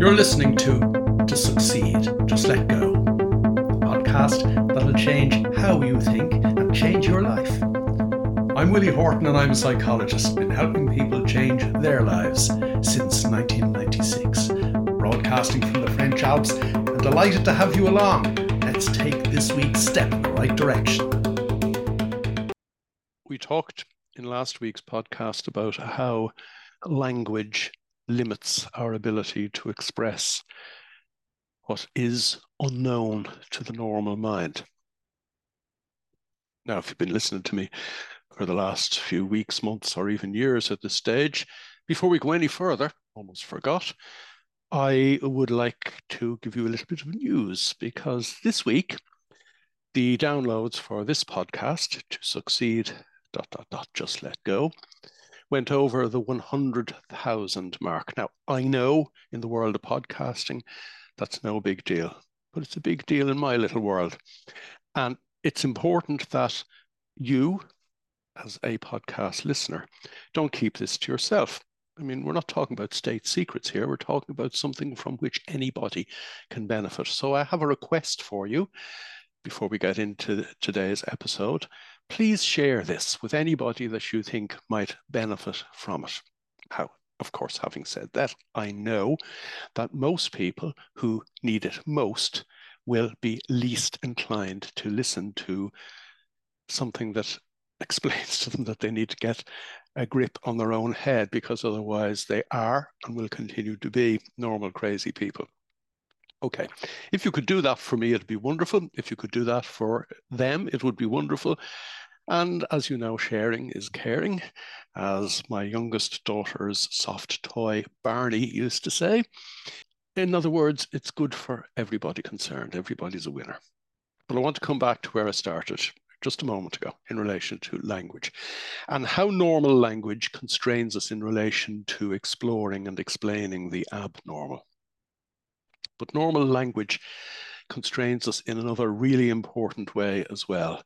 You're listening to To Succeed, Just Let Go, podcast that'll change how you think and change your life. I'm Willie Horton and I'm a psychologist, been helping people change their lives since 1996. Broadcasting from the French Alps and delighted to have you along. Let's take this week's step in the right direction. We talked in last week's podcast about how language limits our ability to express what is unknown to the normal mind. Now, if you've been listening to me for the last few weeks, months, or even years at this stage, before we go any further, almost forgot, I would like to give you a little bit of news because this week, the downloads for this podcast to succeed, dot, dot, dot, just let go, went over the 100,000 mark. Now, I know in the world of podcasting, that's no big deal, but it's a big deal in my little world. And it's important that you, as a podcast listener, don't keep this to yourself. I mean, we're not talking about state secrets here. We're talking about something from which anybody can benefit. So I have a request for you before we get into today's episode please share this with anybody that you think might benefit from it. How, of course, having said that, I know that most people who need it most will be least inclined to listen to something that explains to them that they need to get a grip on their own head because otherwise they are and will continue to be normal crazy people. Okay, if you could do that for me, it'd be wonderful. If you could do that for them, it would be wonderful. And as you know, sharing is caring, as my youngest daughter's soft toy Barney used to say. In other words, it's good for everybody concerned. Everybody's a winner. But I want to come back to where I started just a moment ago in relation to language and how normal language constrains us in relation to exploring and explaining the abnormal. But normal language constrains us in another really important way as well.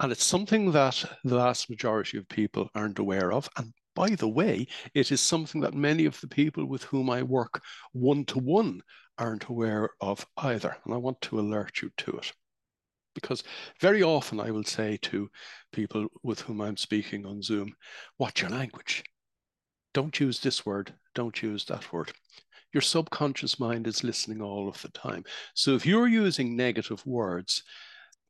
And it's something that the vast majority of people aren't aware of. And by the way, it is something that many of the people with whom I work one to one aren't aware of either. And I want to alert you to it. Because very often I will say to people with whom I'm speaking on Zoom, watch your language. Don't use this word, don't use that word. Your subconscious mind is listening all of the time. So if you're using negative words,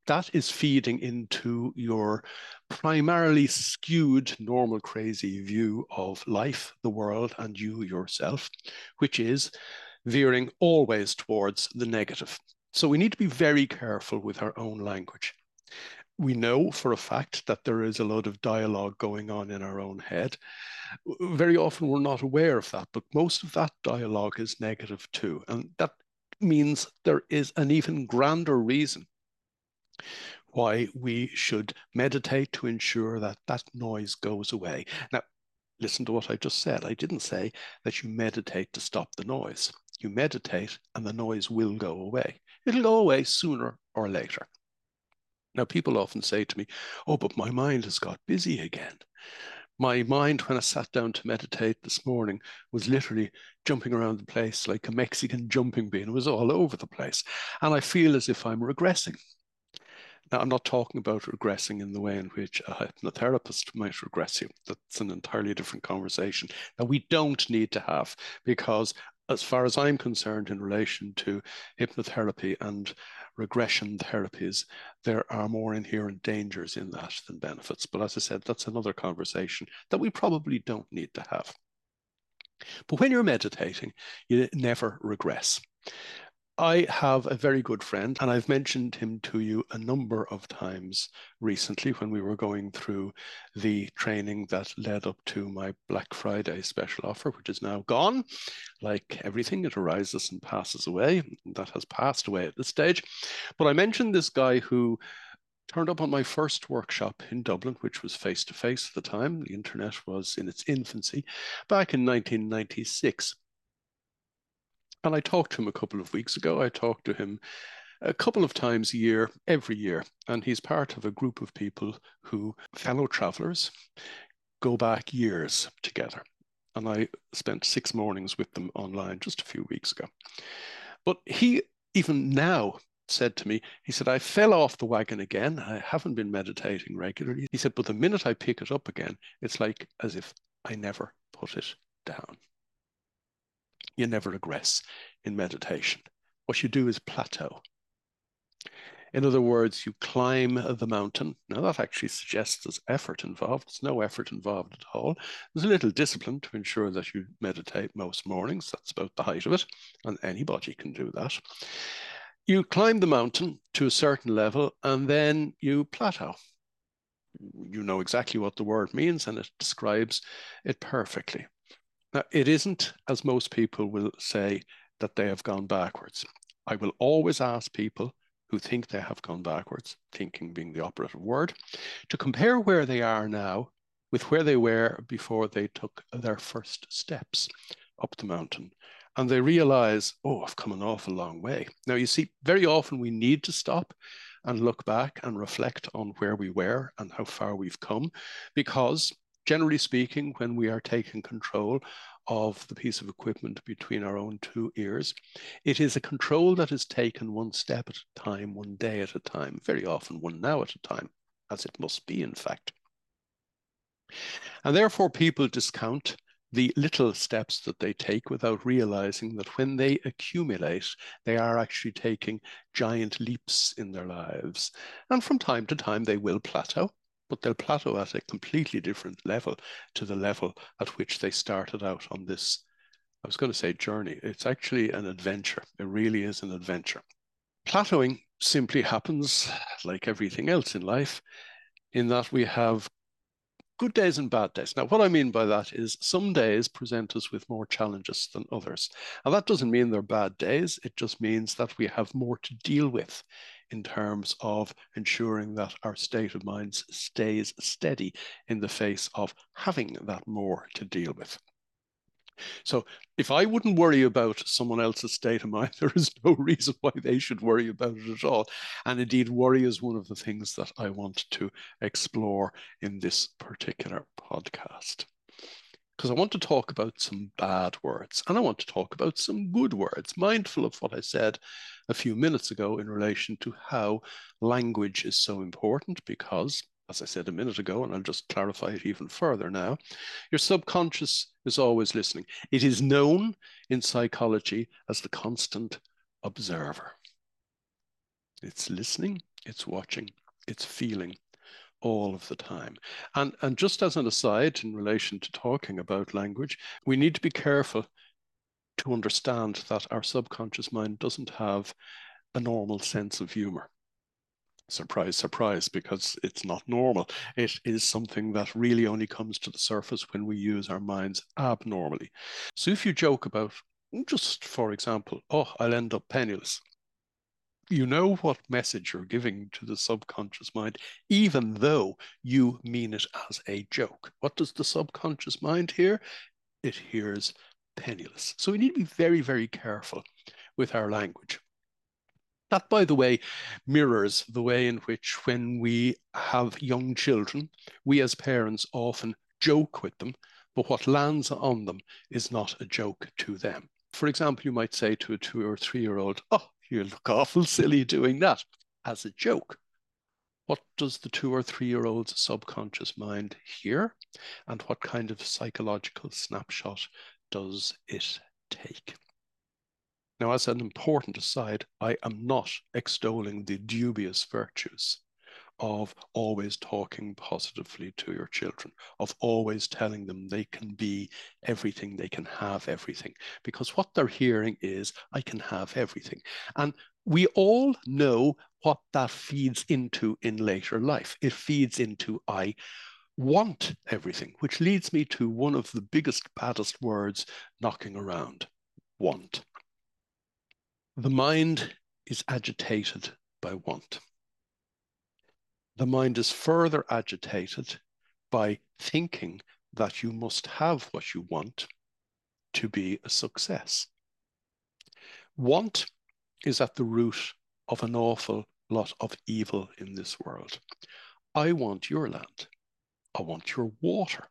that is feeding into your primarily skewed normal crazy view of life, the world, and you yourself, which is veering always towards the negative. So we need to be very careful with our own language. We know for a fact that there is a lot of dialogue going on in our own head. Very often we're not aware of that, but most of that dialogue is negative too. And that means there is an even grander reason why we should meditate to ensure that that noise goes away. Now, listen to what I just said. I didn't say that you meditate to stop the noise. You meditate and the noise will go away. It'll go away sooner or later. Now, people often say to me, Oh, but my mind has got busy again. My mind, when I sat down to meditate this morning, was literally jumping around the place like a Mexican jumping bean. It was all over the place. And I feel as if I'm regressing. Now, I'm not talking about regressing in the way in which a hypnotherapist might regress you. That's an entirely different conversation that we don't need to have because, as far as I'm concerned, in relation to hypnotherapy and regression therapies, there are more inherent dangers in that than benefits. But as I said, that's another conversation that we probably don't need to have. But when you're meditating, you never regress. I have a very good friend, and I've mentioned him to you a number of times recently when we were going through the training that led up to my Black Friday special offer, which is now gone. Like everything, it arises and passes away. That has passed away at this stage. But I mentioned this guy who turned up on my first workshop in Dublin, which was face to face at the time. The internet was in its infancy back in 1996. And I talked to him a couple of weeks ago. I talked to him a couple of times a year, every year. And he's part of a group of people who, fellow travelers, go back years together. and I spent six mornings with them online just a few weeks ago. But he, even now, said to me, he said, I fell off the wagon again. I haven't been meditating regularly. He said, but the minute I pick it up again, it's like as if I never put it down. You never regress in meditation. What you do is plateau. In other words, you climb the mountain. Now, that actually suggests there's effort involved. There's no effort involved at all. There's a little discipline to ensure that you meditate most mornings. That's about the height of it, and anybody can do that. You climb the mountain to a certain level, and then you plateau. You know exactly what the word means, and it describes it perfectly. Now, it isn't, as most people will say, that they have gone backwards. I will always ask people who think they have gone backwards, thinking being the operative word, to compare where they are now with where they were before they took their first steps up the mountain. And they realize, oh, I've come an awful long way. Now, you see, very often we need to stop and look back and reflect on where we were and how far we've come, because generally speaking, when we are taking control of the piece of equipment between our own two ears. It is a control that is taken one step at a time, one day at a time, very often one now at a time, as it must be, in fact. And therefore, people discount the little steps that they take without realizing that when they accumulate, they are actually taking giant leaps in their lives. And from time to time, they will plateau but they'll plateau at a completely different level to the level at which they started out on this. I was going to say journey. It's actually an adventure. It really is an adventure. Plateauing simply happens like everything else in life, in that we have good days and bad days. Now, what I mean by that is some days present us with more challenges than others. And that doesn't mean they're bad days, it just means that we have more to deal with in terms of ensuring that our state of mind stays steady in the face of having that more to deal with. So if I wouldn't worry about someone else's state of mind, there is no reason why they should worry about it at all. And indeed, worry is one of the things that I want to explore in this particular podcast. Because I want to talk about some bad words and I want to talk about some good words, mindful of what I said a few minutes ago in relation to how language is so important because as I said a minute ago, and I'll just clarify it even further now, your subconscious is always listening. It is known in psychology as the constant observer. It's listening, it's watching, it's feeling all of the time. And, and just as an aside, in relation to talking about language, we need to be careful to understand that our subconscious mind doesn't have a normal sense of humor surprise, surprise, because it's not normal. It is something that really only comes to the surface when we use our minds abnormally. So if you joke about, just for example, oh, I'll end up penniless, you know what message you're giving to the subconscious mind, even though you mean it as a joke. What does the subconscious mind hear? It hears penniless. So we need to be very, very careful with our language. That, by the way, mirrors the way in which, when we have young children, we as parents often joke with them, but what lands on them is not a joke to them. For example, you might say to a two or three year old, Oh, you look awful silly doing that, as a joke. What does the two or three year old's subconscious mind hear? And what kind of psychological snapshot does it take? Now, as an important aside, I am not extolling the dubious virtues of always talking positively to your children, of always telling them they can be everything, they can have everything. Because what they're hearing is, I can have everything. And we all know what that feeds into in later life. It feeds into, I want everything, which leads me to one of the biggest, baddest words knocking around want. The mind is agitated by want. The mind is further agitated by thinking that you must have what you want to be a success. Want is at the root of an awful lot of evil in this world. I want your land. I want your water.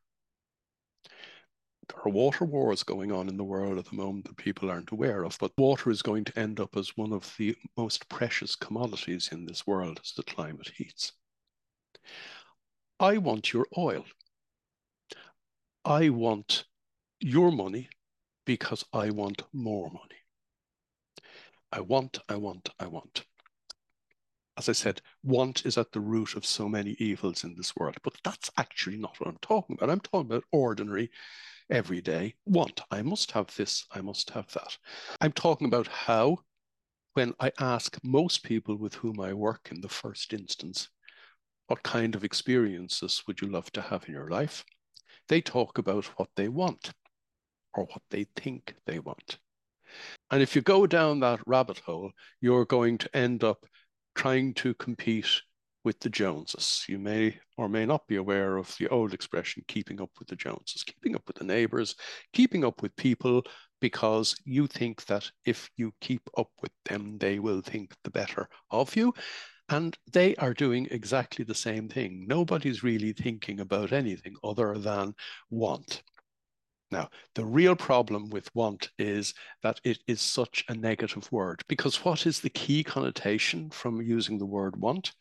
there are water wars going on in the world at the moment that people aren't aware of, but water is going to end up as one of the most precious commodities in this world as the climate heats. I want your oil. I want your money because I want more money. I want, I want, I want. As I said, want is at the root of so many evils in this world, but that's actually not what I'm talking about. I'm talking about ordinary, everyday want. I must have this, I must have that. I'm talking about how, when I ask most people with whom I work in the first instance, what kind of experiences would you love to have in your life? They talk about what they want or what they think they want. And if you go down that rabbit hole, you're going to end up trying to compete with the Joneses. You may or may not be aware of the old expression, keeping up with the Joneses, keeping up with the neighbors, keeping up with people because you think that if you keep up with them, they will think the better of you. And they are doing exactly the same thing. Nobody's really thinking about anything other than want. Now, the real problem with want is that it is such a negative word because what is the key connotation from using the word want?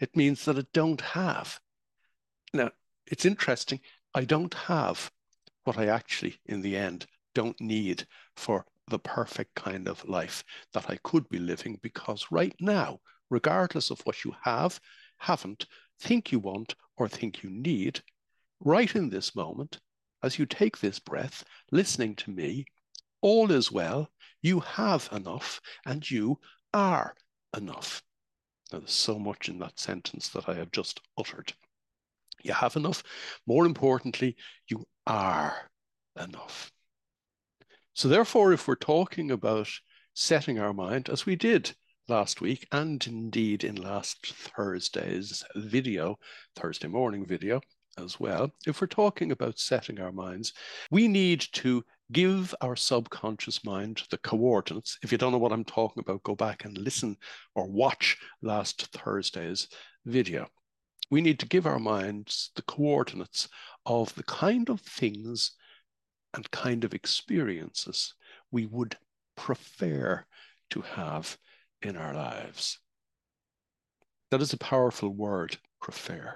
It means that I don't have. Now, it's interesting. I don't have what I actually, in the end, don't need for the perfect kind of life that I could be living because right now, regardless of what you have, haven't, think you want, or think you need, right in this moment, as you take this breath, listening to me, all is well, you have enough, and you are enough. Now, there's so much in that sentence that I have just uttered. You have enough. More importantly, you are enough. So, therefore, if we're talking about setting our mind, as we did last week, and indeed in last Thursday's video, Thursday morning video, as well, if we're talking about setting our minds, we need to give our subconscious mind the coordinates. If you don't know what I'm talking about, go back and listen or watch last Thursday's video. We need to give our minds the coordinates of the kind of things and kind of experiences we would prefer to have in our lives. That is a powerful word, prefer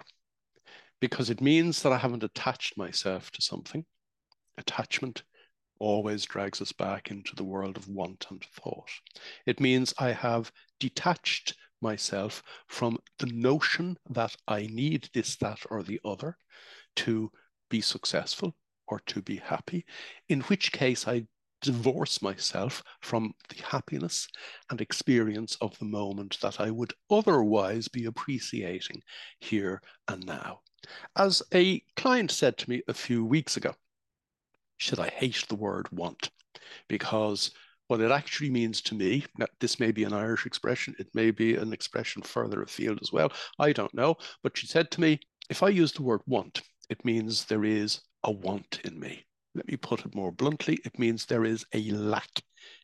because it means that I haven't attached myself to something. Attachment always drags us back into the world of want and thought. It means I have detached myself from the notion that I need this, that, or the other to be successful or to be happy, in which case I divorce myself from the happiness and experience of the moment that I would otherwise be appreciating here and now. As a client said to me a few weeks ago, should I hate the word want because what it actually means to me, now, this may be an Irish expression, it may be an expression further afield as well, I don't know, but she said to me, if I use the word want, it means there is a want in me. Let me put it more bluntly, it means there is a lack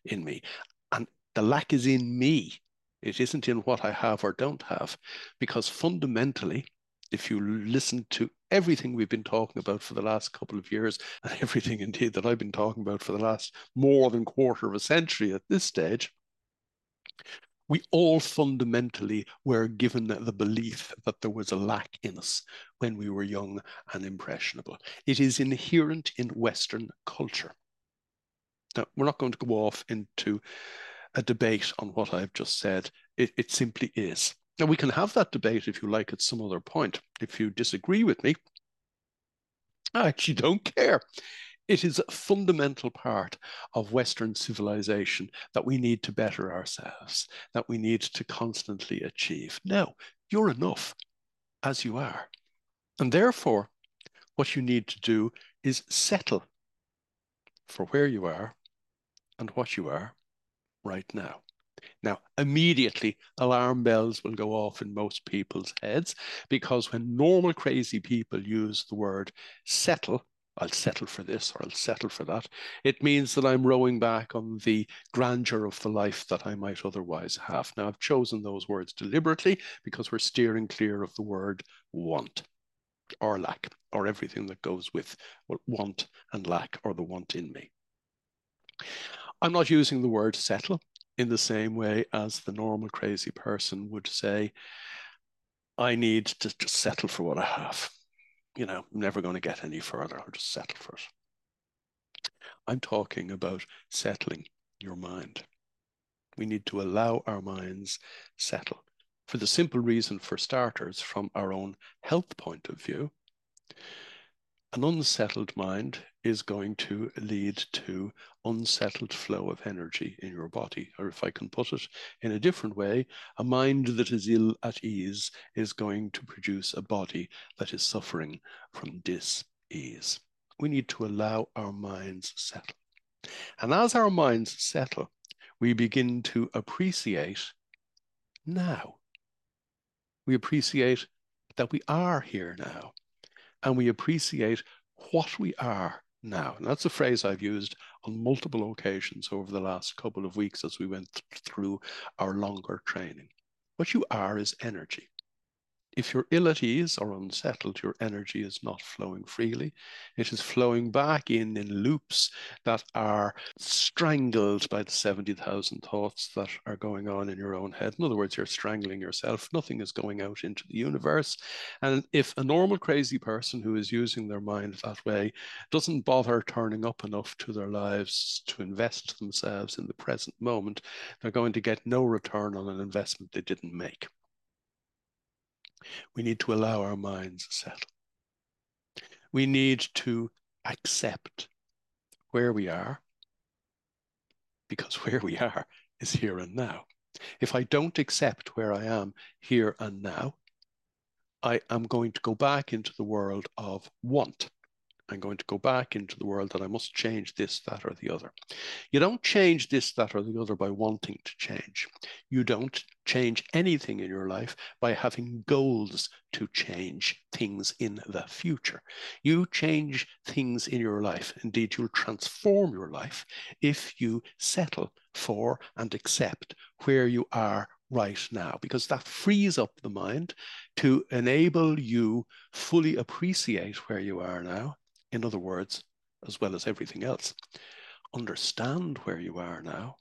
in me. And the lack is in me. It isn't in what I have or don't have, because fundamentally, if you listen to everything we've been talking about for the last couple of years, and everything indeed that I've been talking about for the last more than quarter of a century at this stage, we all fundamentally were given the belief that there was a lack in us when we were young and impressionable. It is inherent in Western culture. Now, we're not going to go off into a debate on what I've just said. It, it simply is. Now, we can have that debate if you like at some other point. If you disagree with me, I actually don't care. It is a fundamental part of Western civilization that we need to better ourselves, that we need to constantly achieve. Now, you're enough as you are. And therefore, what you need to do is settle for where you are and what you are right now. Now, immediately alarm bells will go off in most people's heads because when normal crazy people use the word settle, I'll settle for this or I'll settle for that, it means that I'm rowing back on the grandeur of the life that I might otherwise have. Now, I've chosen those words deliberately because we're steering clear of the word want or lack or everything that goes with want and lack or the want in me. I'm not using the word settle in the same way as the normal crazy person would say, I need to just settle for what I have. You know, I'm never going to get any further. I'll just settle for it. I'm talking about settling your mind. We need to allow our minds settle for the simple reason, for starters, from our own health point of view, an unsettled mind is going to lead to unsettled flow of energy in your body. Or if I can put it in a different way, a mind that is ill at ease is going to produce a body that is suffering from dis-ease. We need to allow our minds settle. And as our minds settle, we begin to appreciate now. We appreciate that we are here now and we appreciate what we are now. And that's a phrase I've used on multiple occasions over the last couple of weeks as we went th- through our longer training. What you are is energy. If you're ill at ease or unsettled, your energy is not flowing freely. It is flowing back in in loops that are strangled by the 70,000 thoughts that are going on in your own head. In other words, you're strangling yourself. Nothing is going out into the universe. And if a normal crazy person who is using their mind that way doesn't bother turning up enough to their lives to invest themselves in the present moment, they're going to get no return on an investment they didn't make. We need to allow our minds to settle. We need to accept where we are because where we are is here and now. If I don't accept where I am here and now, I am going to go back into the world of want. I'm going to go back into the world that I must change this, that, or the other. You don't change this, that, or the other by wanting to change. You don't change anything in your life by having goals to change things in the future. You change things in your life. Indeed, you'll transform your life if you settle for and accept where you are right now, because that frees up the mind to enable you fully appreciate where you are now in other words, as well as everything else, understand where you are now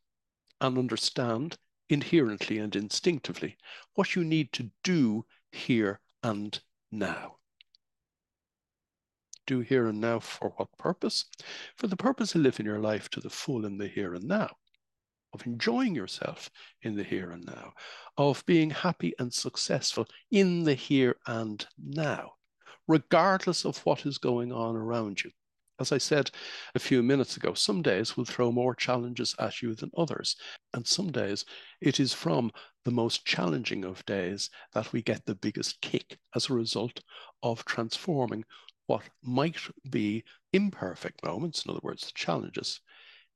and understand inherently and instinctively what you need to do here and now. Do here and now for what purpose? For the purpose of living your life to the full in the here and now, of enjoying yourself in the here and now, of being happy and successful in the here and now regardless of what is going on around you. As I said a few minutes ago, some days will throw more challenges at you than others. And some days it is from the most challenging of days that we get the biggest kick as a result of transforming what might be imperfect moments, in other words, the challenges,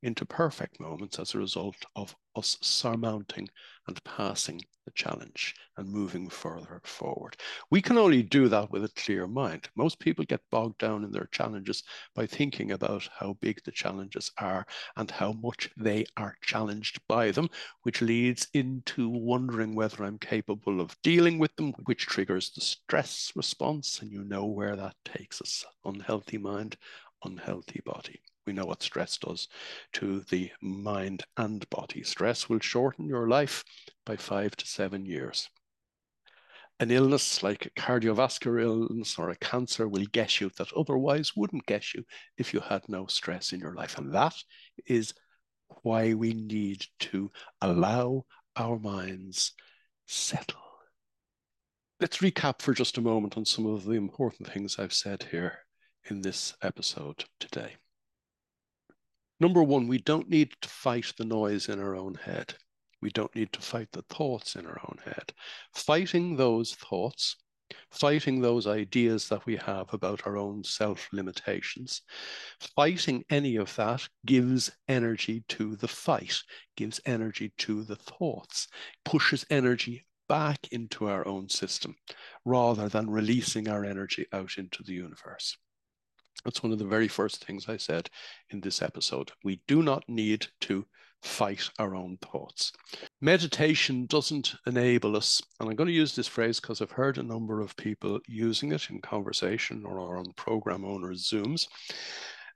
into perfect moments as a result of us surmounting and passing the challenge and moving further forward. We can only do that with a clear mind. Most people get bogged down in their challenges by thinking about how big the challenges are and how much they are challenged by them, which leads into wondering whether I'm capable of dealing with them, which triggers the stress response. And you know where that takes us unhealthy mind, unhealthy body. We know what stress does to the mind and body. Stress will shorten your life by five to seven years. An illness like a cardiovascular illness or a cancer will get you that otherwise wouldn't get you if you had no stress in your life. And that is why we need to allow our minds settle. Let's recap for just a moment on some of the important things I've said here in this episode today. Number one, we don't need to fight the noise in our own head. We don't need to fight the thoughts in our own head. Fighting those thoughts, fighting those ideas that we have about our own self limitations, fighting any of that gives energy to the fight, gives energy to the thoughts, pushes energy back into our own system rather than releasing our energy out into the universe. That's one of the very first things I said in this episode. We do not need to fight our own thoughts. Meditation doesn't enable us, and I'm going to use this phrase because I've heard a number of people using it in conversation or on program owners' Zooms.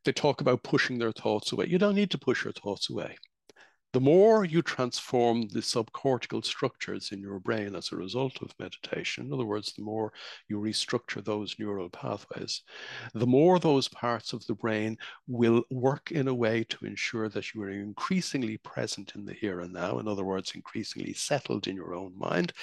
They talk about pushing their thoughts away. You don't need to push your thoughts away the more you transform the subcortical structures in your brain as a result of meditation, in other words, the more you restructure those neural pathways, the more those parts of the brain will work in a way to ensure that you are increasingly present in the here and now, in other words, increasingly settled in your own mind.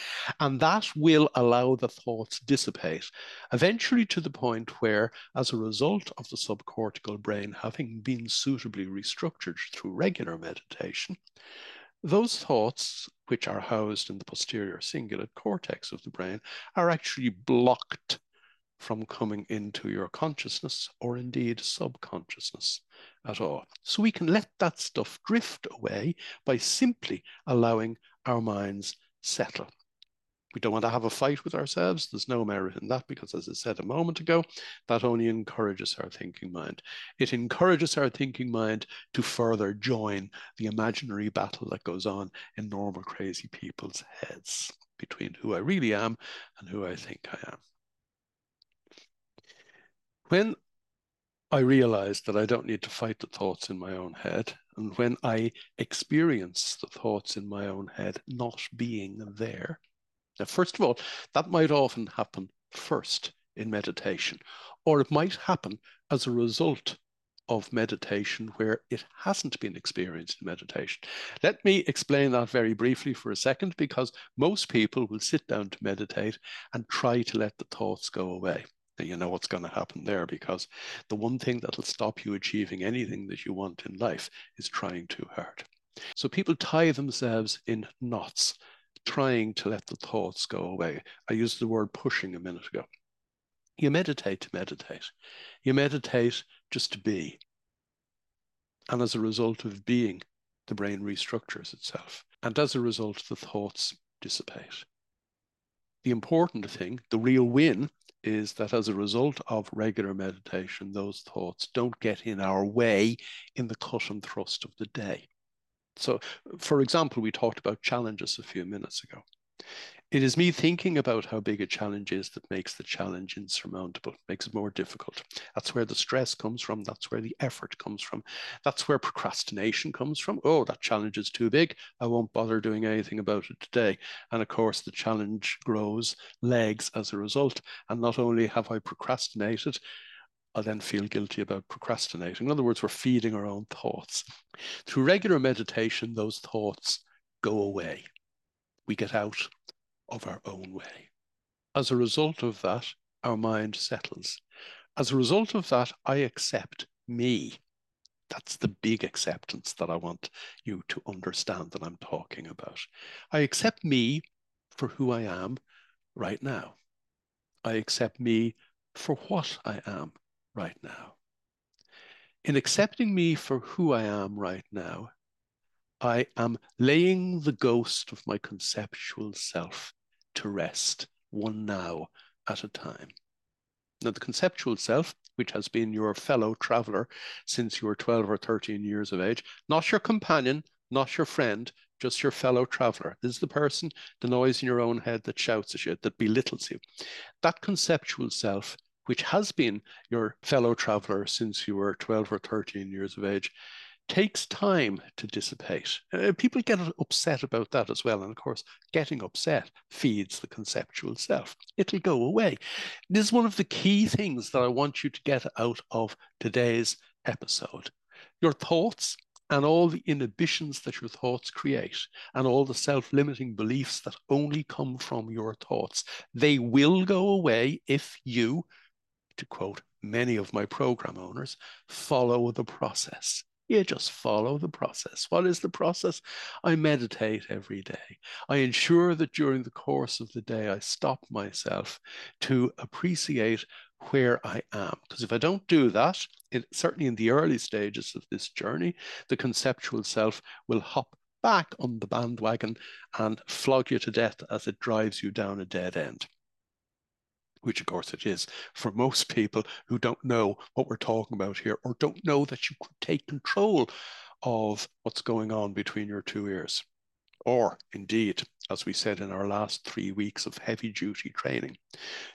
And that will allow the thoughts dissipate, eventually to the point where, as a result of the subcortical brain having been suitably restructured through regular meditation, those thoughts, which are housed in the posterior cingulate cortex of the brain, are actually blocked from coming into your consciousness or indeed subconsciousness at all. So we can let that stuff drift away by simply allowing our minds settle. We don't want to have a fight with ourselves. There's no merit in that because, as I said a moment ago, that only encourages our thinking mind. It encourages our thinking mind to further join the imaginary battle that goes on in normal, crazy people's heads between who I really am and who I think I am. When I realize that I don't need to fight the thoughts in my own head, and when I experience the thoughts in my own head not being there, now, first of all, that might often happen first in meditation, or it might happen as a result of meditation where it hasn't been experienced in meditation. Let me explain that very briefly for a second, because most people will sit down to meditate and try to let the thoughts go away. You know what's going to happen there because the one thing that'll stop you achieving anything that you want in life is trying too hard. So people tie themselves in knots trying to let the thoughts go away. I used the word pushing a minute ago. You meditate to meditate. You meditate just to be. And as a result of being, the brain restructures itself. And as a result, the thoughts dissipate. The important thing, the real win, is that as a result of regular meditation, those thoughts don't get in our way in the cut and thrust of the day. So, for example, we talked about challenges a few minutes ago. It is me thinking about how big a challenge is that makes the challenge insurmountable, makes it more difficult. That's where the stress comes from. That's where the effort comes from. That's where procrastination comes from. Oh, that challenge is too big. I won't bother doing anything about it today. And of course, the challenge grows legs as a result. And not only have I procrastinated, I then feel guilty about procrastinating. In other words, we're feeding our own thoughts. Through regular meditation, those thoughts go away. We get out of our own way. As a result of that, our mind settles. As a result of that, I accept me. That's the big acceptance that I want you to understand that I'm talking about. I accept me for who I am right now. I accept me for what I am right now. In accepting me for who I am right now, I am laying the ghost of my conceptual self to rest, one now at a time. Now, the conceptual self, which has been your fellow traveler since you were 12 or 13 years of age, not your companion, not your friend, just your fellow traveler. This is the person, the noise in your own head that shouts at you, that belittles you. That conceptual self which has been your fellow traveler since you were 12 or 13 years of age, takes time to dissipate. Uh, people get upset about that as well. And of course, getting upset feeds the conceptual self. It'll go away. This is one of the key things that I want you to get out of today's episode. Your thoughts and all the inhibitions that your thoughts create and all the self-limiting beliefs that only come from your thoughts, they will go away if you to quote many of my program owners, follow the process. You just follow the process. What is the process? I meditate every day. I ensure that during the course of the day, I stop myself to appreciate where I am. Because if I don't do that, it, certainly in the early stages of this journey, the conceptual self will hop back on the bandwagon and flog you to death as it drives you down a dead end which of course it is for most people who don't know what we're talking about here or don't know that you could take control of what's going on between your two ears. Or indeed, as we said in our last three weeks of heavy duty training,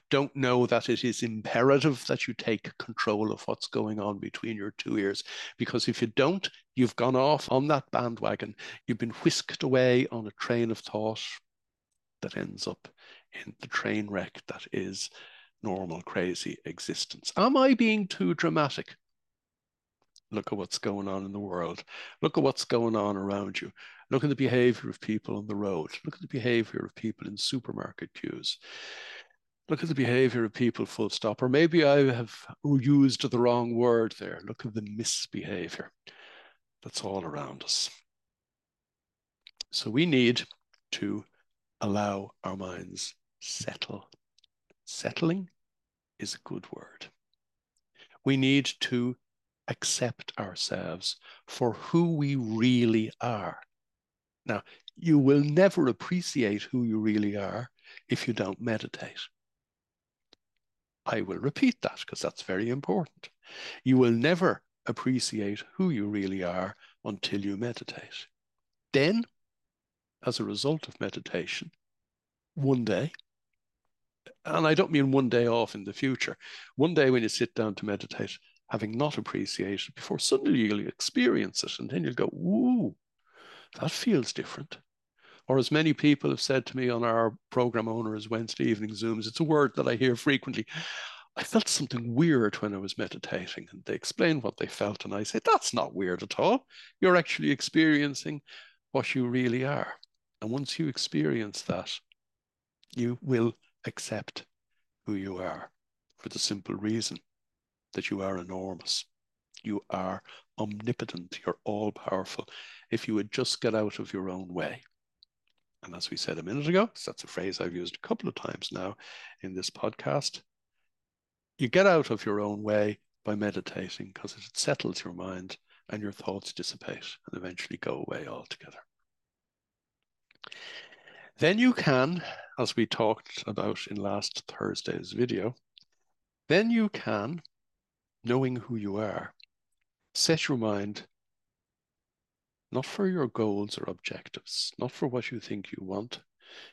don't know that it is imperative that you take control of what's going on between your two ears. Because if you don't, you've gone off on that bandwagon. You've been whisked away on a train of thought that ends up in the train wreck that is normal, crazy existence. Am I being too dramatic? Look at what's going on in the world. Look at what's going on around you. Look at the behavior of people on the road. Look at the behavior of people in supermarket queues. Look at the behavior of people, full stop. Or maybe I have used the wrong word there. Look at the misbehavior that's all around us. So we need to allow our minds settle. Settling is a good word. We need to accept ourselves for who we really are. Now, you will never appreciate who you really are if you don't meditate. I will repeat that because that's very important. You will never appreciate who you really are until you meditate. Then, as a result of meditation, one day, and I don't mean one day off in the future, one day when you sit down to meditate, having not appreciated before, suddenly you'll experience it and then you'll go, ooh, that feels different. Or as many people have said to me on our program owners Wednesday evening Zooms, it's a word that I hear frequently. I felt something weird when I was meditating, and they explain what they felt, and I say, That's not weird at all. You're actually experiencing what you really are. And once you experience that, you will accept who you are for the simple reason that you are enormous. You are omnipotent. You're all powerful. If you would just get out of your own way. And as we said a minute ago, that's a phrase I've used a couple of times now in this podcast. You get out of your own way by meditating because it settles your mind and your thoughts dissipate and eventually go away altogether. Then you can, as we talked about in last Thursday's video, then you can, knowing who you are, set your mind not for your goals or objectives, not for what you think you want.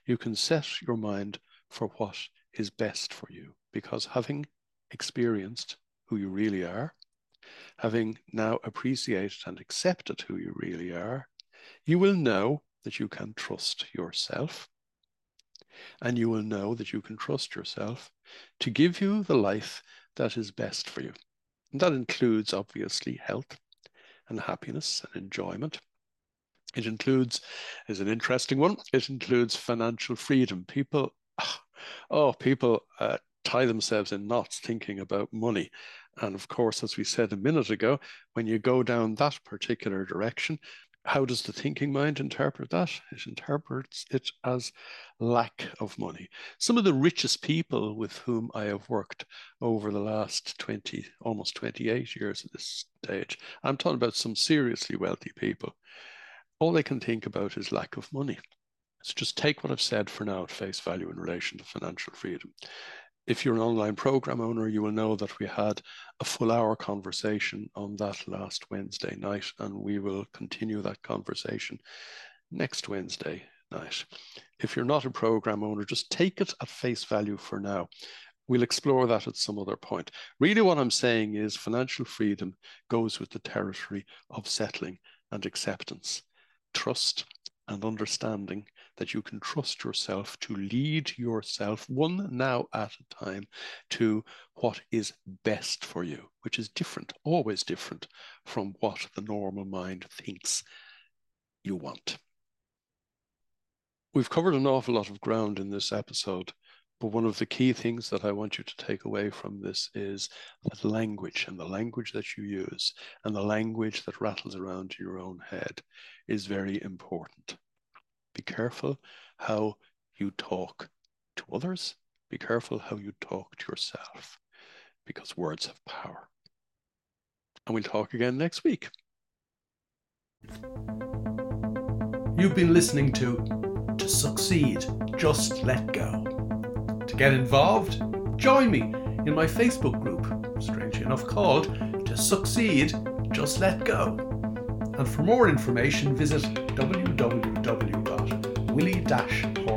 You can set your mind for what is best for you because having experienced who you really are, having now appreciated and accepted who you really are, you will know that you can trust yourself. And you will know that you can trust yourself to give you the life that is best for you. And that includes, obviously, health and happiness and enjoyment. It includes, is an interesting one, it includes financial freedom. People, oh, people uh, tie themselves in knots thinking about money. And of course, as we said a minute ago, when you go down that particular direction, how does the thinking mind interpret that? It interprets it as lack of money. Some of the richest people with whom I have worked over the last 20, almost 28 years at this stage, I'm talking about some seriously wealthy people, all they can think about is lack of money. So just take what I've said for now at face value in relation to financial freedom if you're an online program owner, you will know that we had a full hour conversation on that last Wednesday night, and we will continue that conversation next Wednesday night. If you're not a program owner, just take it at face value for now. We'll explore that at some other point. Really, what I'm saying is financial freedom goes with the territory of settling and acceptance, trust and understanding that you can trust yourself to lead yourself one now at a time to what is best for you, which is different, always different from what the normal mind thinks you want. We've covered an awful lot of ground in this episode, but one of the key things that I want you to take away from this is that language and the language that you use and the language that rattles around in your own head is very important. Be careful how you talk to others. Be careful how you talk to yourself because words have power. And we'll talk again next week. You've been listening to To Succeed, Just Let Go. To get involved, join me in my Facebook group, strangely enough called To Succeed, Just Let Go And for more information, visit www.willie-horton.com.